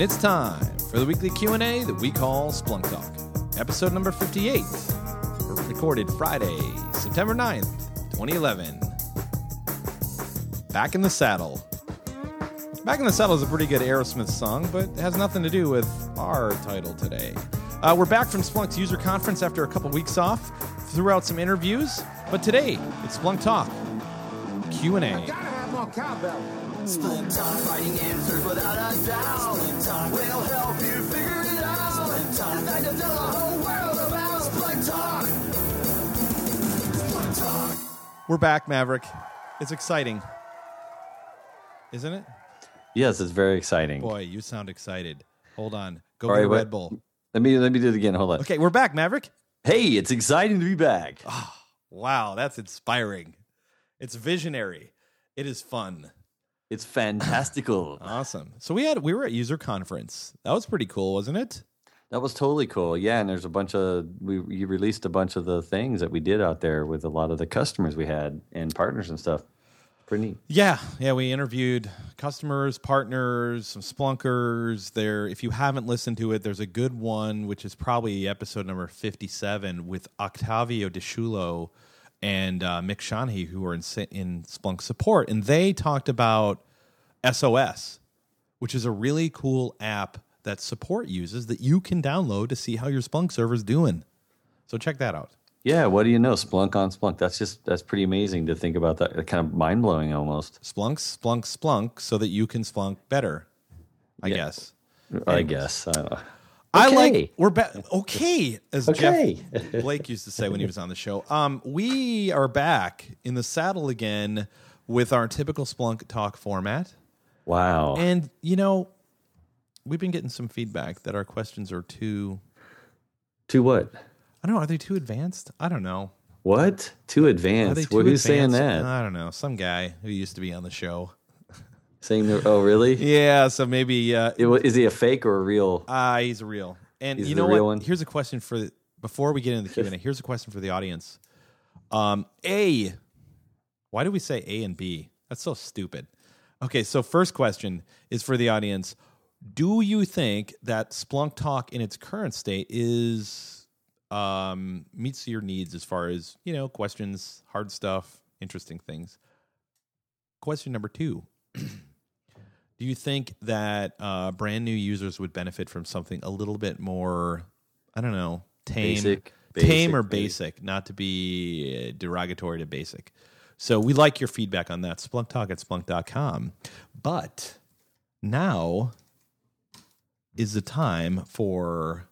And it's time for the weekly Q&A that we call Splunk Talk. Episode number 58. Recorded Friday, September 9th, 2011. Back in the Saddle. Back in the Saddle is a pretty good Aerosmith song, but it has nothing to do with our title today. Uh, we're back from Splunk's user conference after a couple weeks off, threw out some interviews, but today it's Splunk Talk Q&A. Gotta have more cowbell. Splunk Talk, finding answers without a doubt. Splunk Talk, we'll help you figure it out. Splunk Talk, it's time to tell the whole world about Splunk Talk. Splunk Talk. We're back, Maverick. It's exciting, isn't it? Yes, it's very exciting. Boy, you sound excited. Hold on. Go All get right, a what- Red Bull. Let me let me do it again. Hold on. Okay, we're back, Maverick. Hey, it's exciting to be back. Ah, wow, that's inspiring. It's visionary. It is fun. It's fantastical. Awesome. So we had we were at user conference. That was pretty cool, wasn't it? that was totally cool. Yeah, and there's a bunch of we you released a bunch of the things that we did out there with a lot of the customers we had and partners and stuff. Pretty neat. Yeah, yeah. We interviewed customers, partners, some splunkers. There, if you haven't listened to it, there's a good one, which is probably episode number fifty-seven with Octavio DeSchulo and uh, Mick Shawnee, who are in in Splunk support, and they talked about SOS, which is a really cool app that support uses that you can download to see how your Splunk server's doing. So check that out. Yeah, what do you know? Splunk on Splunk. That's just that's pretty amazing to think about that. Kind of mind blowing almost. Splunk, Splunk, Splunk, so that you can Splunk better. I Yeah. guess. I guess. I don't know. I like we're back. Okay, as Okay. Jeff Blake used to say when he was on the show. Um, we are back in the saddle again with our typical Splunk talk format, Wow. and you know, we've been getting some feedback that our questions are too. to what? I don't know. Are they too advanced? I don't know. What? Too advanced. too Well, who's saying that? I don't know. Some guy who used to be on the show. Saying that, oh really? Yeah. So maybe. Uh, It Is he a fake or a real? Ah, he's real. And He's you know what? one? Here's a question for before we get into the Q and A. Here's a question for the audience. Um, A, why do we say A and B? That's so stupid. Okay, so first question is for the audience. Do you think that Splunk Talk in its current state is um, meets your needs as far as you know questions, hard stuff, interesting things? Question number two. Do you think that uh, brand new users would benefit from something a little bit more, I don't know, tame, Basic. tame or Basic, basic, not to be uh, derogatory to basic? So we like your feedback on that. Splunk Talk at splunk.com. But now is the time for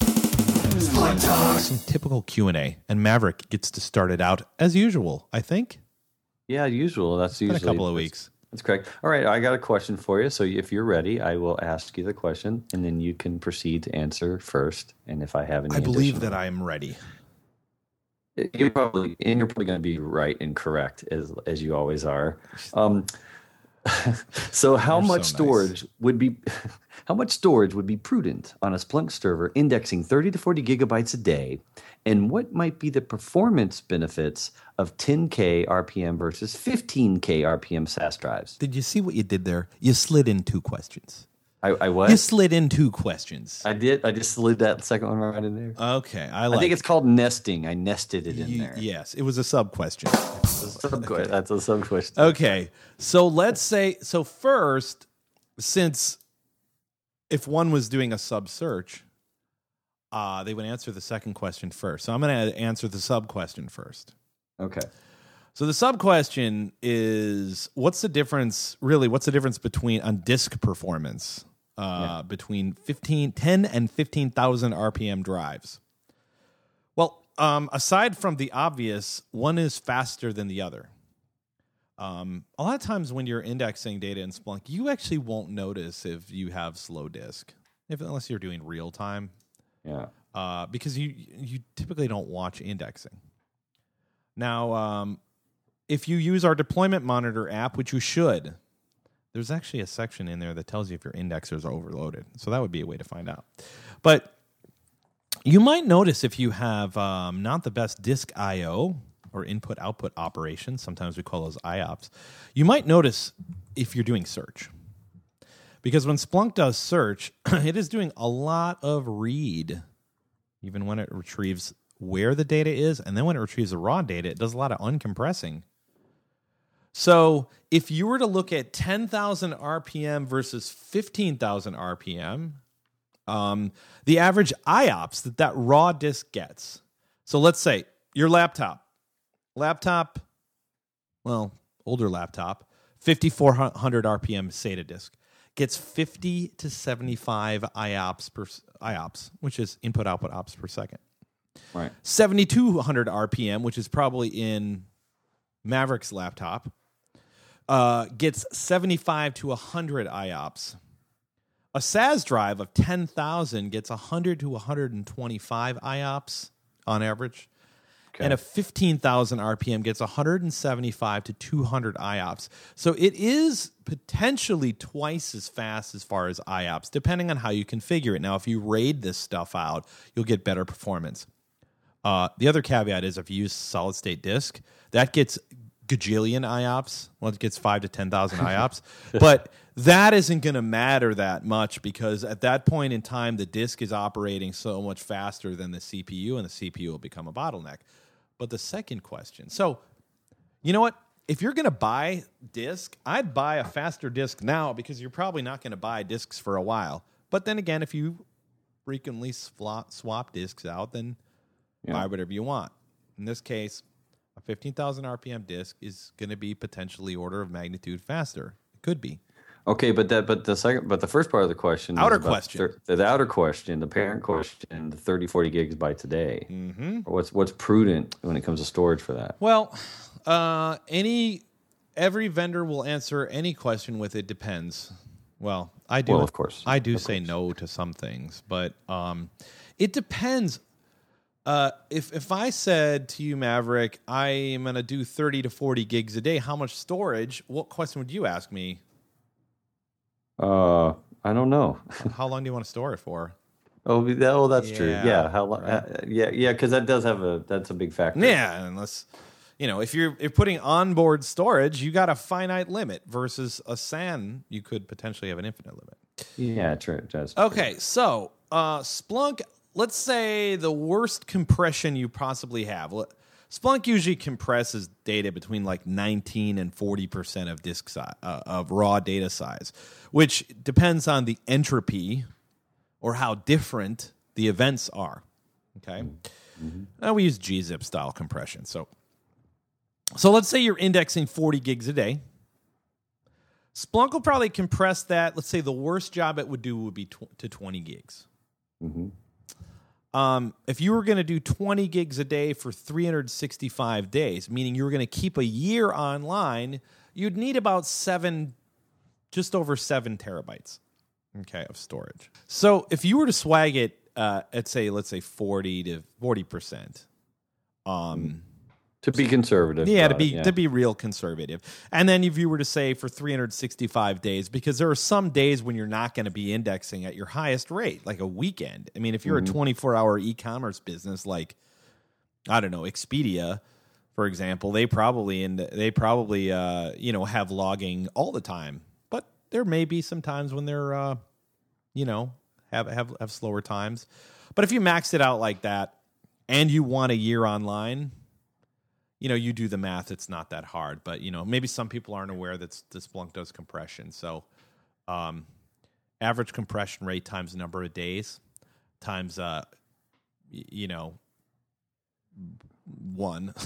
some typical Q&A. And Maverick gets to start it out as usual, I think. Yeah, usual. That's usually Been a couple of weeks. That's correct. All right, I got a question for you. So if you're ready, I will ask you the question, and then you can proceed to answer first. And if I have any, I believe that I am ready. you're probably and you're probably going to be right and correct as as you always are. Um, so how much so nice. storage would be how much storage would be prudent on a Splunk server indexing 30 to 40 gigabytes a day? And what might be the performance benefits of 10k RPM versus 15k RPM SAS drives? Did you see what you did there? You slid in two questions. I, I what? You slid in two questions. I did. I just slid that second one right in there. Okay, I like. I think it's called nesting. I nested it in you- there. Yes, it was a sub question. That's a sub That's a sub question. Okay, so let's say so first, since if one was doing a sub search, uh, they would answer the second question first. So I'm going to answer the sub question first. Okay. So the sub question is what's the difference really what's the difference between on disk performance uh, between 15 10 and 15,000 RPM drives? Well, um, aside from the obvious, one is faster than the other. Um, a lot of times when you're indexing data in Splunk, you actually won't notice if you have slow disk, if unless you're doing real time Yeah. uh, because you you typically don't watch indexing. Now, um, if you use our deployment monitor app, which you should, there's actually a section in there that tells you if your indexers are overloaded. So that would be a way to find out. But you might notice if you have um, not the best disk I/O or input output operations. Sometimes we call those IOPS. You might notice if you're doing search Because when Splunk does search, it is doing a lot of read, even when it retrieves where the data is, and then when it retrieves the raw data, it does a lot of uncompressing. So if you were to look at 10,000 RPM versus 15,000 RPM, um, the average IOPS that that raw disk gets. So let's say your laptop, laptop, well, older laptop, 5400 RPM SATA disk gets 50 to 75 IOPS per IOPS, which is input output ops per second. Right. 7200 RPM, which is probably in Maverick's laptop, uh, gets 75 to 100 IOPS. A SAS drive of 10,000 gets 100 to 125 IOPS on average. And a 15,000 RPM gets 175 to 200 IOPS. So it is potentially twice as fast as far as IOPS, depending on how you configure it. Now, if you raid this stuff out, you'll get better performance. Uh, the other caveat is if you use solid state disk, that gets gajillion IOPS. Well, it gets five to 10,000 IOPS. but that isn't going to matter that much because at that point in time, the disk is operating so much faster than the CPU, and the CPU will become a bottleneck. But the second question so, you know what? If you're going to buy disk, I'd buy a faster disk now because you're probably not going to buy disks for a while. But then again, if you frequently swap, swap disks out, then buy whatever you want. In this case, 15,000 RPM disk is going to be potentially order of magnitude faster. It could be. Okay, but that but the second but the first part of the question is Outer question. thir- the outer question, the parent question, the 30 40 gigabytes a day. Mm-hmm. What's what's prudent when it comes to storage for that? Well, uh, any every vendor will answer any question with it depends. Well, I do. Well, of course. I do Of say no to some things, but um, it depends. Uh, if if I said to you, Maverick, I am going to do thirty to forty gigs a day, how much storage? What question would you ask me? Uh, I don't know. How long do you want to store it for? oh, that- oh, that's true. Yeah, Yeah, how long? Uh, yeah, yeah, because that does have a that's a big factor. Yeah, unless you know if you're if putting onboard storage, you got a finite limit versus a SAN, you could potentially have an infinite limit. yeah, true. True. Okay, so uh, Splunk. Let's say the worst compression you possibly have. Splunk usually compresses data between like 19 and 40 percent of disk size uh, of raw data size, which depends on the entropy or how different the events are. Okay, now we use gzip style compression. So, so let's say you're indexing 40 gigs a day. Splunk will probably compress that. Let's say the worst job it would do would be tw- to 20 gigs. Um, if you were going to do 20 gigs a day for 365 days, meaning you were going to keep a year online, you'd need about seven, just over seven terabytes, okay, of storage. So if you were to swag it uh, at say, let's say 40 to 40 percent, um, To be conservative. yeah, to be it, yeah. to be real conservative. And then if you were to say for 365 days, because there are some days when you're not going to be indexing at your highest rate, like a weekend. I mean, if you're a 24 hour e-commerce business, like I don't know Expedia, for example, they probably and they probably uh, you know have logging all the time. But there may be some times when they're uh, you know have have have slower times. But if you maxed it out like that and you want a year online, you know, you do the math. It's not that hard, but you know, maybe some people aren't aware that the Splunk does compression. So, um, average compression rate times number of days times, uh, y- you know, one.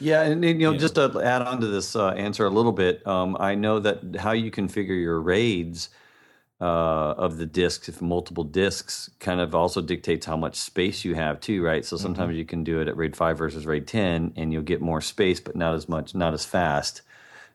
Yeah, and, and, you know, Yeah. just to add on to this uh, answer a little bit, um, I know that how you configure your raids uh, of the disks, if multiple disks, kind of also dictates how much space you have too, right? So sometimes you can do it at RAID five versus RAID ten, and you'll get more space, but not as much, not as fast.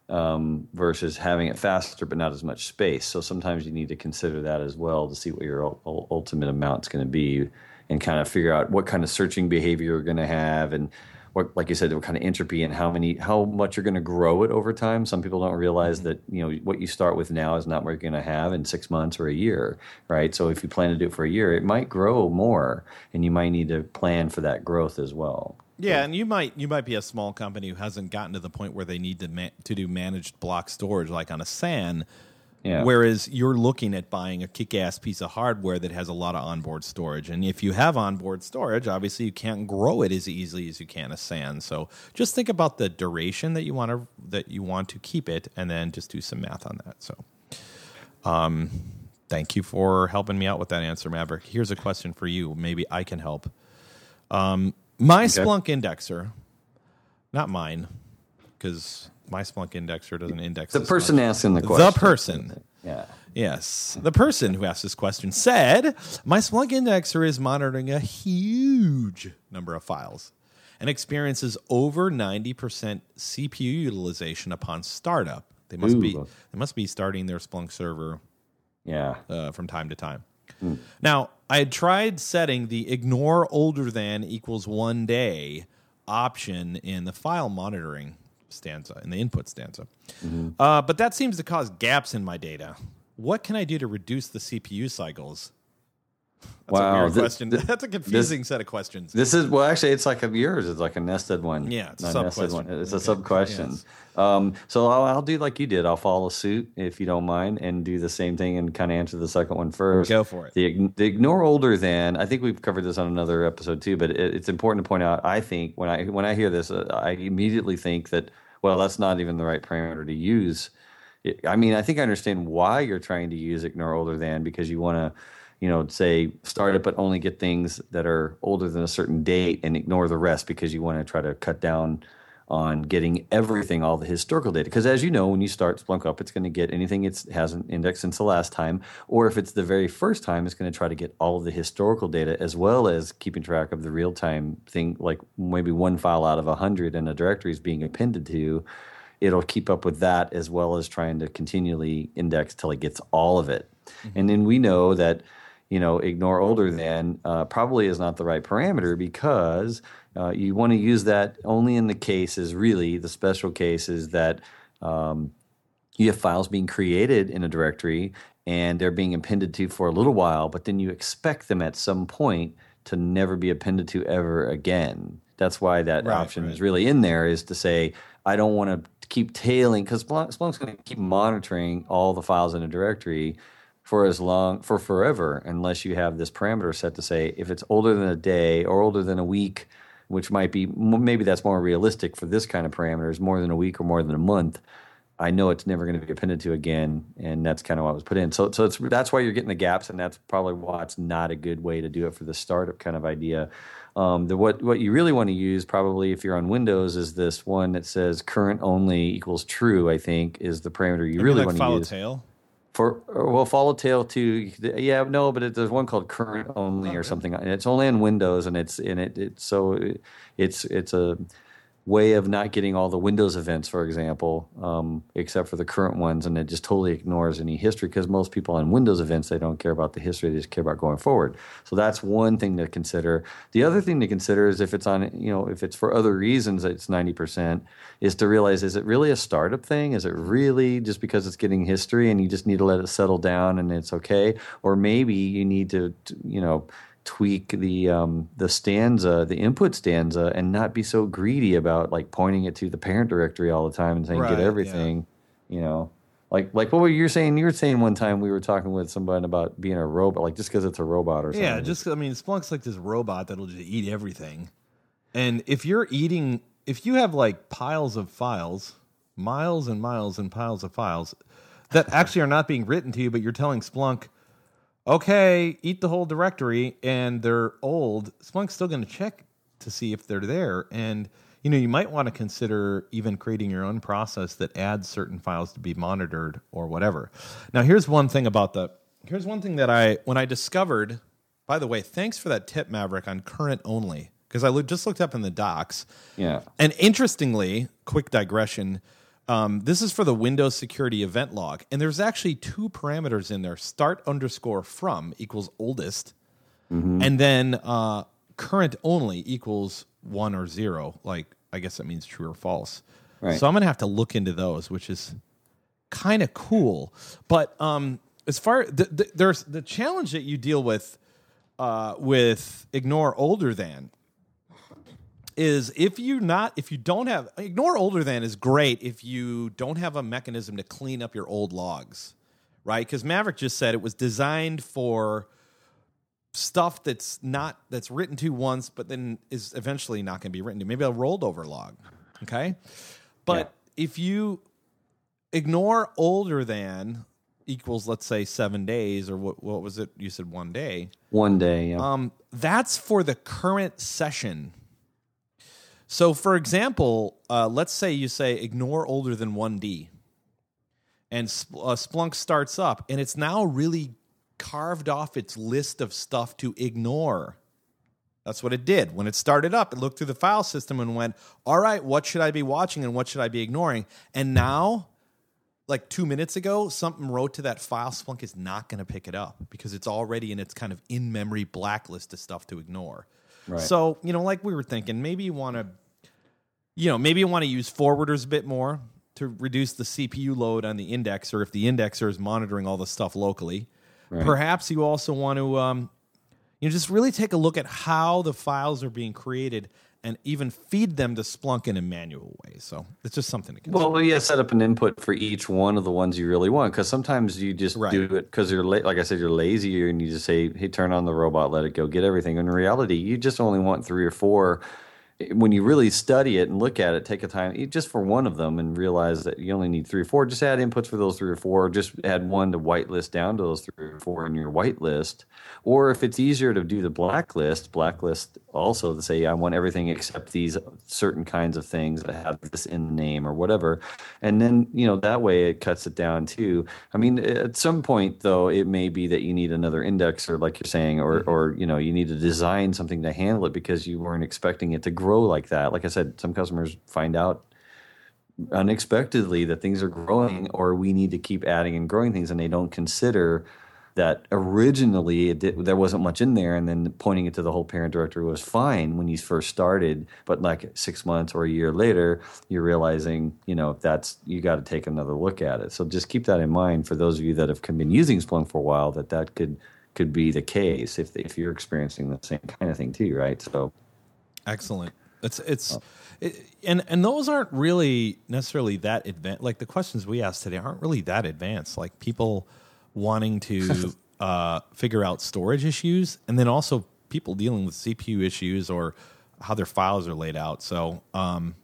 Um, versus having it faster but not as much space. So sometimes you need to consider that as well to see what your ul- ultimate amount's going to be, and kind of figure out what kind of searching behavior you're going to have, and what, like you said, what kind of entropy and how many, how much you're going to grow it over time. Some people don't realize mm-hmm. that you know what you start with now is not what you're going to have in six months or a year, right? So if you plan to do it for a year, it might grow more, and you might need to plan for that growth as well. yeah, and you might you might be a small company who hasn't gotten to the point where they need to ma- to do managed block storage like on a SAN. Yeah. Whereas you're looking at buying a kick ass piece of hardware that has a lot of onboard storage. And if you have onboard storage, obviously you can't grow it as easily as you can a SAN. So just think about the duration that you want to that you want to keep it and then just do some math on that. So um thank you for helping me out with that answer, Maverick. Here's a question for you. Maybe I can help. Um my Splunk indexer, not mine, because my Splunk indexer doesn't index The person much. asking the question. The person. Yeah. Yes. The person who asked this question said, My Splunk indexer is monitoring a huge number of files and experiences over 90% CPU utilization upon startup. They must be they must be starting their Splunk server Yeah. uh, from time to time. Hmm. Now, I had tried setting the ignore older than equals one day option in the file monitoring stanza, in the input stanza. Mm-hmm. Uh, but that seems to cause gaps in my data. What can I do to reduce the CPU cycles? That's a Wow, weird thi- question. thi- That's a confusing set of questions. This is well, actually, it's like a yours. It's like a nested one. Yeah, it's a Not nested one. It's a sub question. yes. Um, so I'll, I'll do like you did. I'll follow suit if you don't mind, and do the same thing and kind of answer the second one first. Go for it. The, the ignore older than. I think we've covered this on another episode too, but it, it's important to point out. I think when I when I hear this, uh, I immediately think that well, that's not even the right parameter to use. I mean, I think I understand why you're trying to use ignore older than because you want to, you know, say start it but only get things that are older than a certain date and ignore the rest because you want to try to cut down on getting everything, all the historical data. Because as you know, when you start Splunk up, it's going to get anything it hasn't indexed since the last time, or if it's the very first time, it's going to try to get all of the historical data as well as keeping track of the real time thing, like maybe one file out of a hundred in a directory is being appended to it'll keep up with that as well as trying to continually index till it gets all of it. Mm-hmm. And then we know that you know ignore older than uh, probably is not the right parameter because uh, you want to use that only in the cases really the special cases that um, you have files being created in a directory and they're being appended to for a little while, but then you expect them at some point to never be appended to ever again. That's why that Right, option right. is really in there is to say, I don't want to keep tailing because Splunk, Splunk's going to keep monitoring all the files in a directory for as long for forever unless you have this parameter set to say if it's older than a day or older than a week which might be maybe that's more realistic for this kind of parameters more than a week or more than a month i know it's never going to be appended to again and that's kind of what was put in so so it's that's why you're getting the gaps and that's probably why it's not a good way to do it for the startup kind of idea um, the, what what you really want to use probably if you're on Windows is this one that says current only equals true. I think is the parameter you Maybe really like want to follow use tail. For uh, well follow tail too yeah no but it, there's one called current only or something and it's only in windows and it's in it it's so it's it's a way of not getting all the windows events for example um, except for the current ones and it just totally ignores any history because most people on windows events they don't care about the history they just care about going forward. So that's one thing to consider. The other thing to consider is if it's on you know if it's for other reasons it's 90% is to realize is it really a startup thing? Is it really just because it's getting history and you just need to let it settle down and it's okay? Or maybe you need to you know tweak the um, the stanza the input stanza and not be so greedy about like pointing it to the parent directory all the time and saying Right, get yeah. everything you know like like what were you saying you were saying one time we were talking with somebody about being a robot like just because it's a robot or something Yeah, just I mean, Splunk's like this robot that'll just eat everything. And if you're eating, if you have like piles of files, miles and miles and piles of files that actually are not being written to you, but you're telling Splunk, okay, eat the whole directory, and they're old, Splunk's still going to check to see if they're there. And you know, you might want to consider even creating your own process that adds certain files to be monitored or whatever. Now, here's one thing about the. Here's one thing that I when I discovered. By the way, thanks for that tip, Maverick, on current only because I just looked up in the docs. yeah And interestingly, quick digression. Um, this is for the Windows security event log, and there's actually two parameters in there: start underscore from equals oldest, and then uh, current only equals one or zero. Like I guess that means true or false. Right. So I'm gonna have to look into those, which is kind of cool. But um, as far the, the, there's the challenge that you deal with uh, with ignore older than is if you not if you don't have ignore older than is great if you don't have a mechanism to clean up your old logs right? Because Maverick just said it was designed for stuff that's not that's written to once, but then is eventually not going to be written to. Maybe a rolled over log. Okay, but if you ignore older than equals, let's say seven days, or what, what was it? You said one day. One day, yeah. Um, that's for the current session. So, for example, uh, let's say you say ignore older than 1D, and uh, Splunk starts up, and it's now really carved off its list of stuff to ignore. That's what it did. When it started up, it looked through the file system and went, all right, what should I be watching and what should I be ignoring? And now, like two minutes ago, something wrote to that file. Splunk is not going to pick it up because it's already in its kind of in memory blacklist of stuff to ignore. Right. So, you know, like we were thinking, maybe you want to, you know, maybe you want to use forwarders a bit more to reduce the CPU load on the indexer if the indexer is monitoring all the stuff locally. Perhaps you also want to, um, you know, just really take a look at how the files are being created and even feed them to Splunk in a manual way. So it's just something to consider. Well, yeah, set up an input for each one of the ones you really want because sometimes you just Right. do it because you're la- like I said, you're lazy and you just say, "Hey, turn on the robot, let it go, get everything." In reality, you just only want three or four. When you really study it and look at it, take a time just for one of them and realize that you only need three or four. Just add inputs for those three or four. Just add one to whitelist down to those three or four in your whitelist. Or if it's easier to do the blacklist, blacklist also to say I want everything except these certain kinds of things that have this in the name or whatever. And then, you know, that way it cuts it down too. I mean, at some point though, it may be that you need another indexer, like you're saying, or mm-hmm. or you know, you need to design something to handle it because you weren't expecting it to grow like that. Like I said, some customers find out unexpectedly that things are growing or we need to keep adding and growing things and they don't consider that originally did, there wasn't much in there and then pointing it to the whole parent directory was fine when you first started. But like six months or a year later you're realizing you know that's you got to take another look at it. So just keep that in mind for those of you that have been using splunk for a while that that could could be the case if, if you're experiencing the same kind of thing too right? So Excellent. It's it's Oh. it, and and those aren't really necessarily that advanced. Like the questions we asked today aren't really that advanced. Like people wanting to uh, figure out storage issues, and then also people dealing with CPU issues or how their files are laid out. So, um,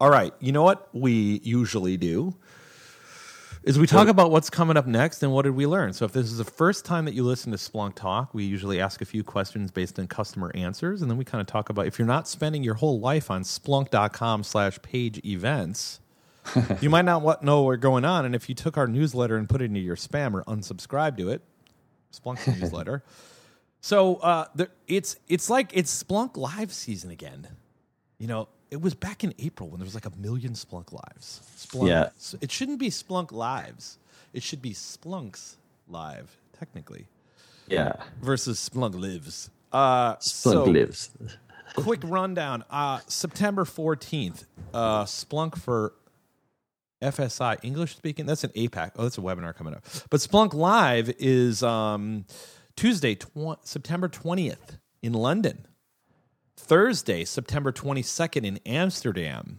all right, you know what we usually do is we talk about what's coming up next and what did we learn. So if this is the first time that you listen to Splunk Talk, we usually ask a few questions based on customer answers, and then we kind of talk about if you're not spending your whole life on splunk.com slash page events, you might not know what's going on. And if you took our newsletter and put it into your spam or unsubscribe to it, Splunk's newsletter. So uh, the, it's it's like it's Splunk live season again. You know, it was back in April when there was like a million Splunk lives. Splunk. Yeah. It shouldn't be Splunk lives. It should be Splunks live, technically, yeah versus Splunk lives. Uh, splunk so, lives quick rundown. Uh, September 14th, uh, Splunk for FSI, English speaking. That's an APAC. Oh, that's a webinar coming up. But Splunk Live is um, Tuesday, tw- September 20th in London. Thursday, September 22nd in Amsterdam.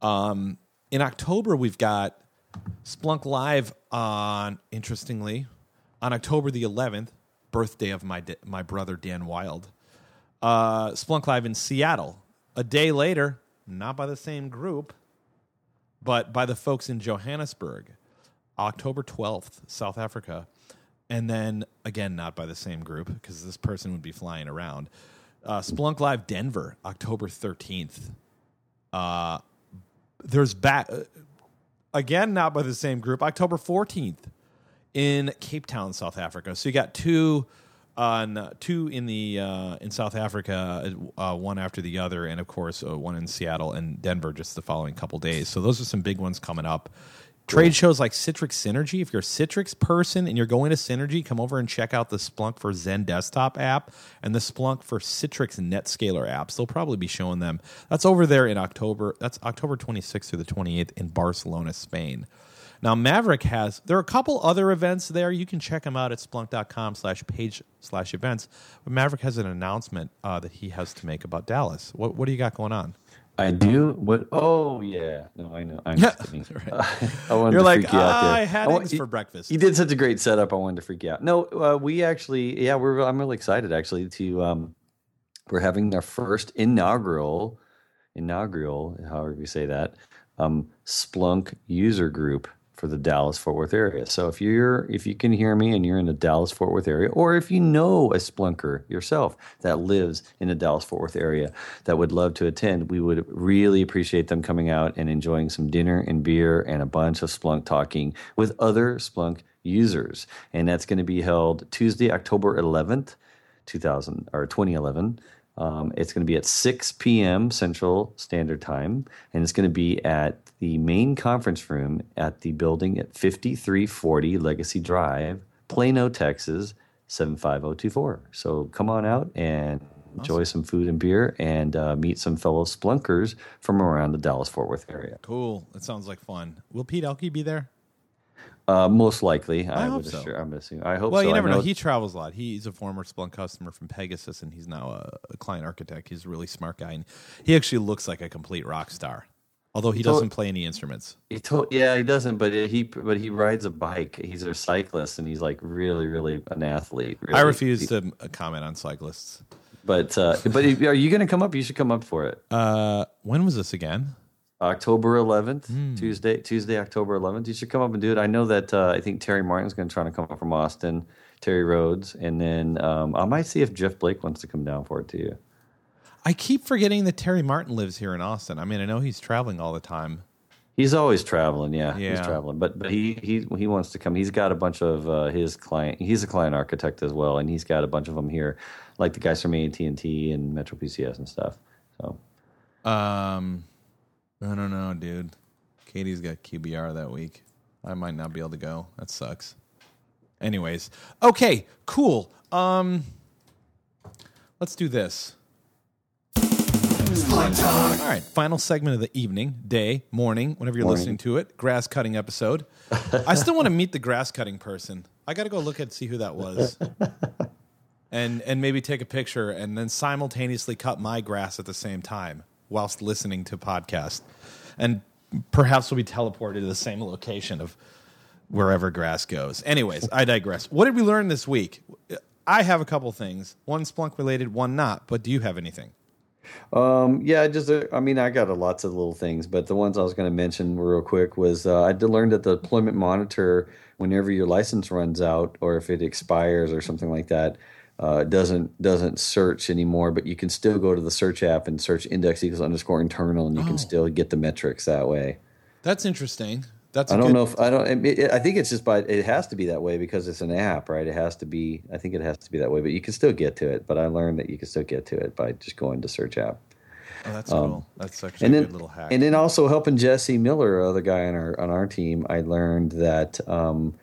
Um, in October, we've got Splunk Live on, interestingly, on October the 11th, birthday of my, my brother Dan Wild uh, Splunk Live in Seattle. A day later, not by the same group, but by the folks in Johannesburg, October 12th, South Africa. And then again, not by the same group because this person would be flying around. Uh, Splunk Live Denver, October 13th. Uh, there's back uh, again, not by the same group, October 14th in Cape Town, South Africa. So you got two on uh, two in the uh, in South Africa, one after the other, and of course one in Seattle and Denver just the following couple days. So those are some big ones coming up. Trade shows like Citrix Synergy. If you're a Citrix person and you're going to Synergy, come over and check out the Splunk for XenDesktop app and the Splunk for Citrix NetScaler apps. They'll probably be showing them. That's over there in October. That's October 26th through the 28th in Barcelona, Spain. Now Maverick has there are a couple other events there. You can check them out at splunk.com slash page slash events. But Maverick has an announcement uh, that he has to make about Dallas. What what do you got going on? I do. What? Oh yeah. No, I know. I'm Yeah, just kidding. right. I wanted You're to like, freak you out "Ah, there. I had wa- eggs you- for breakfast. You did such a great setup. I wanted to freak you out. No, uh, we actually, yeah, we're. I'm really excited actually to. Um, we're having our first inaugural, inaugural, however you say that, um, Splunk user group for the Dallas Fort Worth area. So if you're, if you can hear me and you're in the Dallas Fort Worth area, or if you know a Splunker yourself that lives in the Dallas Fort Worth area that would love to attend, we would really appreciate them coming out and enjoying some dinner and beer and a bunch of Splunk talking with other Splunk users. And that's going to be held Tuesday, October 11th, 2000 or 2011. Um, it's going to be at 6 p.m. Central Standard Time, and it's going to be at the main conference room at the building at 5340 Legacy Drive, Plano, Texas, 75024. So come on out and enjoy some food and beer and uh, meet some fellow Splunkers from around the Dallas Fort Worth area. Cool. That sounds like fun. Will Pete Elke be there? Uh, most likely, I, I hope would so. assure, I'm assuming. I hope Well, so. you I never know. know- He travels a lot. He's a former Splunk customer from Pegasus, and he's now a, a client architect. He's a really smart guy, and he actually looks like a complete rock star. Although he doesn't play any instruments. He told, yeah, he doesn't, but he but he rides a bike. He's a cyclist, and he's like really, really an athlete. I really. refuse to uh, comment on cyclists. But uh, but are you going to come up? You should come up for it. Uh, when was this again? October 11th, Hmm. Tuesday, Tuesday, October 11th. You should come up and do it. I know that uh, I think Terry Martin's going to try to come up from Austin, Terry Rhodes, and then um, I might see if Jeff Blake wants to come down for it too. I keep forgetting that Terry Martin lives here in Austin. I mean, I know he's traveling all the time. He's always traveling, yeah, he's traveling. But but he he he wants to come. He's got a bunch of uh, his client. He's a client architect as well, and he's got a bunch of them here, like the guys from AT and T and Metro PCS and stuff. So Um, I don't know, dude. Katie's got QBR that week. I might not be able to go. That sucks. Anyways, okay, cool. Um, let's do this. All right, final segment of the evening, day, morning, whenever you're Morning. listening to it. Grass cutting episode. I still want to meet the grass cutting person. I got to go look at see who that was, and and maybe take a picture, and then simultaneously cut my grass at the same time whilst listening to podcast, and perhaps we'll be teleported to the same location of wherever grass goes. Anyways, I digress. What did we learn this week? I have a couple things, one Splunk related, one not. But do you have anything? Um, yeah, just uh, I mean, I got a lots of little things, but the ones I was going to mention real quick was uh, I did learn that the deployment monitor, whenever your license runs out or if it expires or something like that, uh, doesn't doesn't search anymore. But you can still go to the search app and search index equals underscore internal, and you Oh. can still get the metrics that way. That's interesting. That's I don't good- know if I don't. It, it- I think it's just by it has to be that way because it's an app, right? It has to be. I think it has to be that way, but you can still get to it. But I learned that you can still get to it by just going to search app. Oh, that's cool. That's actually and a then, good little hack. and then also helping Jesse Miller, other guy on our on our team, I learned that, um,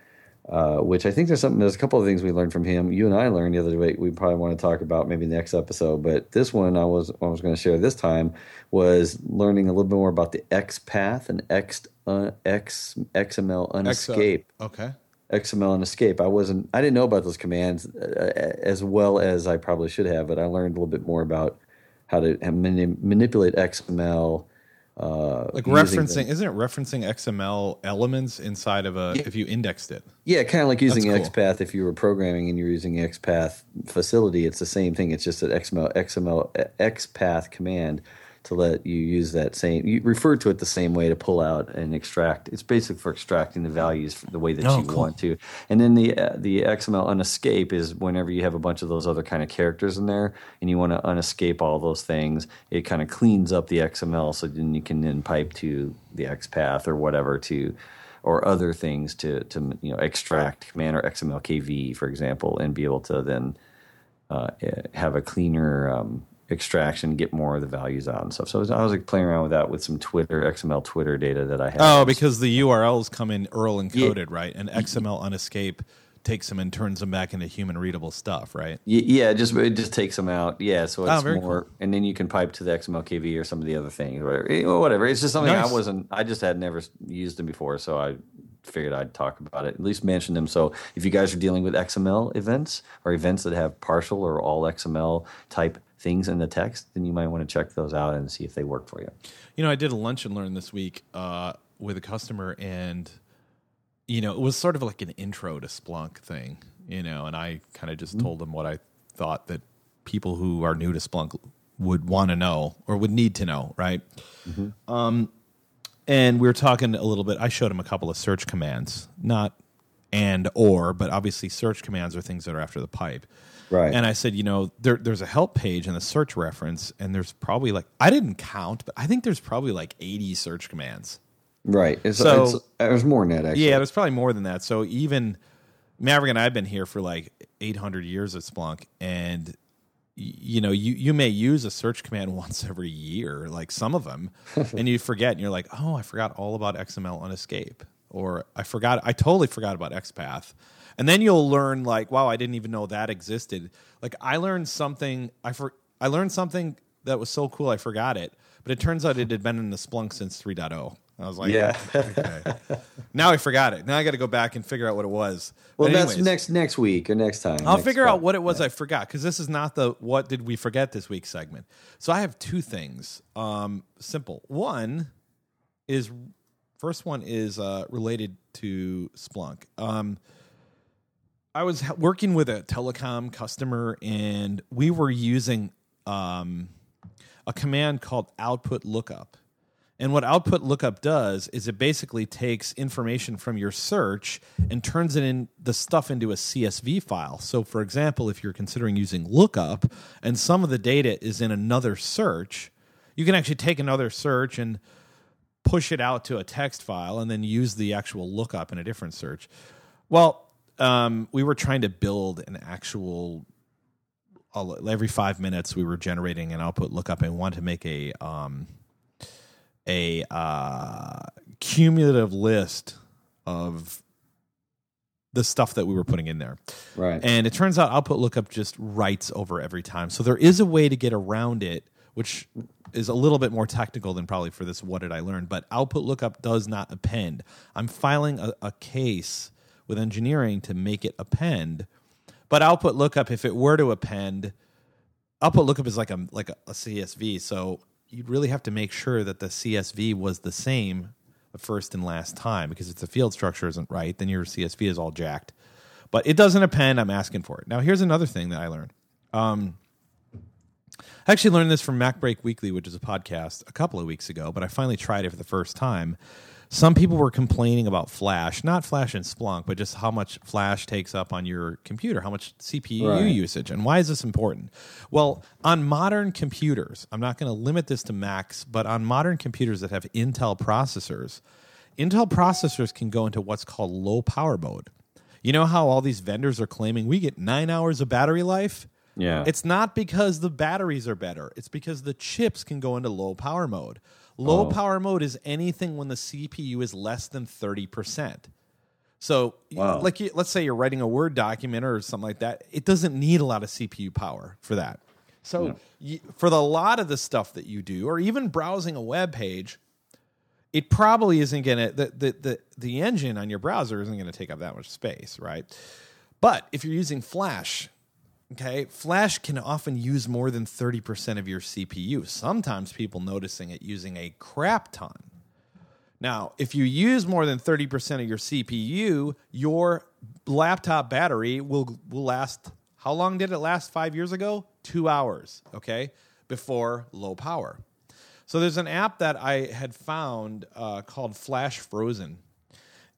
uh, which I think there's something. There's a couple of things we learned from him. You and I learned the other day. We probably want to talk about maybe the next episode, but this one I was I was going to share this time was learning a little bit more about the X path and X uh, X XML unescape. okay. XML unescape. I wasn't. I didn't know about those commands uh, as well as I probably should have, but I learned a little bit more about how to manipulate XML. Uh, Like referencing, isn't it referencing XML elements inside of a if you indexed it? yeah, kind of like using cool. XPath. If you were programming and you're using XPath facility, it's the same thing. It's just an XML XML XPath command to let you use that same. You refer to it the same way to pull out and extract. It's basically for extracting the values the way that Oh, you cool. want to. And then the uh, the XML unescape is whenever you have a bunch of those other kind of characters in there, and you want to unescape all those things. It kind of cleans up the XML, so then you can then pipe to the XPath or whatever to or other things to to you know extract command or XML KV, for example, and be able to then uh, eh, have a cleaner um, extraction, get more of the values out and stuff. So I was, I was like playing around with that with some Twitter XML Twitter data that I had. Oh, because the URLs come in URL encoded, right? And XML unescape takes them and turns them back into human readable stuff, right? Yeah, it just it just takes them out. Yeah, so Oh, it's very more, and then you can pipe to the XML KV or some of the other things, or whatever. Eh, Whatever. It's just something Nice. I wasn't. I just had never used them before, so I figured I'd talk about it. At least mention them. So if you guys are dealing with XML events or events that have partial or all XML type things in the text, then you might want to check those out and see if they work for you. You know, I did a lunch and learn this week uh, with a customer, and you know, it was sort of like an intro to Splunk thing. You know, and I kind of just told them what I thought that people who are new to Splunk would want to know or would need to know, right? Um, and we were talking a little bit. I showed him a couple of search commands, not and or, but obviously search commands are things that are after the pipe. Right. And I said, you know, there, there's a help page and the search reference, and there's probably like I didn't count, but I think there's probably like 80 search commands. Right. It's, So- it's, there's more than that, actually. Yeah, there's probably more than that. So even Maverick and I have been here for like 800 years at Splunk, and you know, you you may use a search command once every year, like some of them, and you forget, and you're like, oh, I forgot all about XML unescape, or I forgot, I totally forgot about XPath. And then you'll learn like, wow, I didn't even know that existed. Like I learned something, I for, I learned something that was so cool, I forgot it. But it turns out it had been in the Splunk since 3.0. I was like, Yeah. okay. now I forgot it. Now I got to go back and figure out what it was. Well, But that's next next week or next time. I'll next figure out what it was I forgot because this is not the what did we forget this week segment. So I have two things. Um, simple. One is first one is uh, related to Splunk. Um, I was working with a telecom customer and we were using um, a command called output lookup. And what output lookup does is it basically takes information from your search and turns it in the stuff into a CSV file. So for example, if you're considering using lookup and some of the data is in another search, you can actually take another search and push it out to a text file and then use the actual lookup in a different search. Well, um, we were trying to build an actual every five minutes we were generating an output lookup and wanted to make a um, a uh, cumulative list of the stuff that we were putting in there. Right. And it turns out output lookup just writes over every time. So there is a way to get around it, which is a little bit more technical than probably for this what did I learn, but output lookup does not append. I'm filing a, a case with engineering to make it append. But output lookup, if it were to append, output lookup is like a like a, a CSV. So you'd really have to make sure that the CSV was the same first and last time because if the field structure isn't right, then your CSV is all jacked. But it doesn't append. I'm asking for it. Now here's another thing that I learned. Um, I actually learned this from MacBreak Weekly, which is a podcast, a couple of weeks ago, but I finally tried it for the first time. Some people were complaining about Flash, not Flash and Splunk, but just how much Flash takes up on your computer, how much CPU Right. usage, and why is this important? Well, on modern computers, I'm not going to limit this to Macs, but on modern computers that have Intel processors, Intel processors can go into what's called low power mode. You know how all these vendors are claiming we get nine hours of battery life? Yeah. It's not because the batteries are better. It's because the chips can go into low power mode. Low Oh. power mode is anything when the CPU is less than 30%. So, Wow. like, you, let's say you're writing a Word document or something like that, it doesn't need a lot of CPU power for that. So, you, for the lot of the stuff that you do, or even browsing a web page, it probably isn't going to the, the the the engine on your browser isn't going to take up that much space, right? But if you're using Flash, okay, Flash can often use more than 30% of your CPU. Sometimes people noticing it using a crap ton. Now, if you use more than 30% of your CPU, your laptop battery will will last how long did it last 5 years ago? 2 hours, okay? Before low power. So there's an app that I had found uh, called Flash Frozen.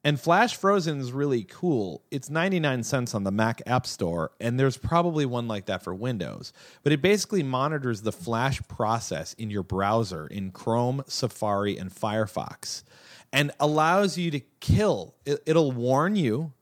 And Flash Frozen is really cool. It's 99 cents on the Mac App Store, and there's probably one like that for Windows. But it basically monitors the Flash process in your browser in Chrome, Safari, and Firefox and allows you to kill. It, it'll warn you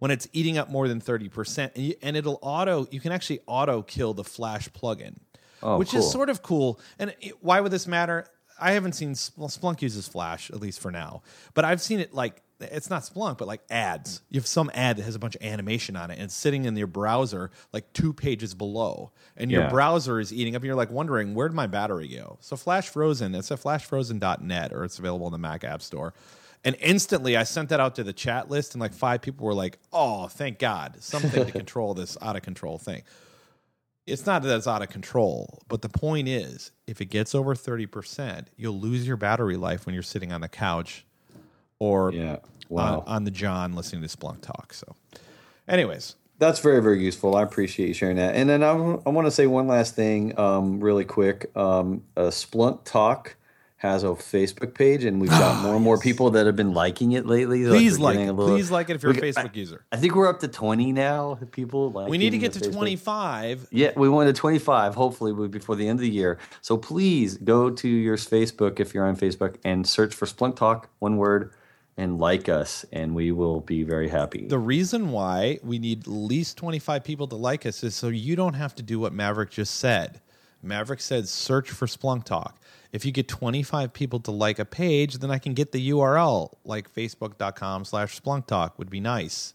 when it's eating up more than 30%, and, you, and it'll auto, you can actually auto kill the Flash plugin, Oh, which cool. is sort of cool. And it- why would this matter? I haven't seen well, Splunk uses Flash at least for now, but I've seen it like it's not Splunk, but like ads. You have some ad that has a bunch of animation on it, and it's sitting in your browser like two pages below, and your Yeah. browser is eating up. And you're like wondering where'd my battery go? So Flash Frozen, it's at flashfrozen.net or it's available in the Mac App Store. And instantly, I sent that out to the chat list, and like five people were like, "Oh, thank God, something to control this out of control thing." it's not that it's out of control, but the point is, if it gets over thirty percent, you'll lose your battery life when you're sitting on the couch or Yeah. Wow. on, on the John listening to Splunk talk. So, anyways, That's very, very useful. I appreciate you sharing that. And then I, want to say one last thing, um, really quick. Um, uh, Splunk Talk has a Facebook page, and we've got more and more people that have been liking it lately. please we're like it. little- please like it if you're a Facebook user. I think we're up to 20 now. People We need to get to Facebook. twenty five. Yeah, we want to 25, hopefully before the end of the year. So please go to your Facebook if you're on Facebook and search for Splunk Talk, one word, and like us, and we will be very happy. The reason why we need at least 25 people to like us is so you don't have to do what Maverick just said. Maverick said search for Splunk Talk. If you get 25 people to like a page, then I can get the URL, like facebook.com slash Splunk Talk would be nice.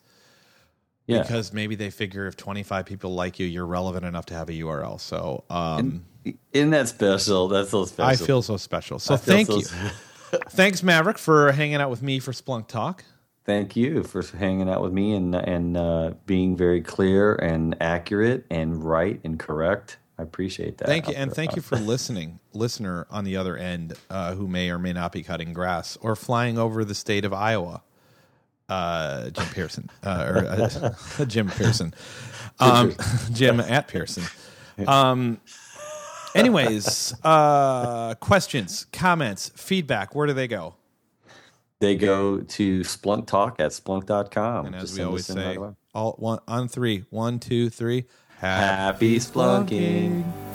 yeah. Because maybe they figure if 25 people like you, you're relevant enough to have a URL. So um, Isn't that special? That's so special. I feel so special. So thank so- you. Thanks, Maverick, for hanging out with me for Splunk Talk. Thank you for hanging out with me and and uh, being very clear and accurate and right and correct. I appreciate that. Thank you, and thank you for listening, listener on the other end, uh, who may or may not be cutting grass or flying over the state of Iowa. Uh, Jim Pearson, uh, or uh, Jim Pearson, um, Jim at Pearson. Um, anyways, uh, questions, comments, feedback. Where do they go? They go to Splunk Talk at splunk.com. And as Just we always right say, all one on three, one, two, three. Happy splunking. Y'all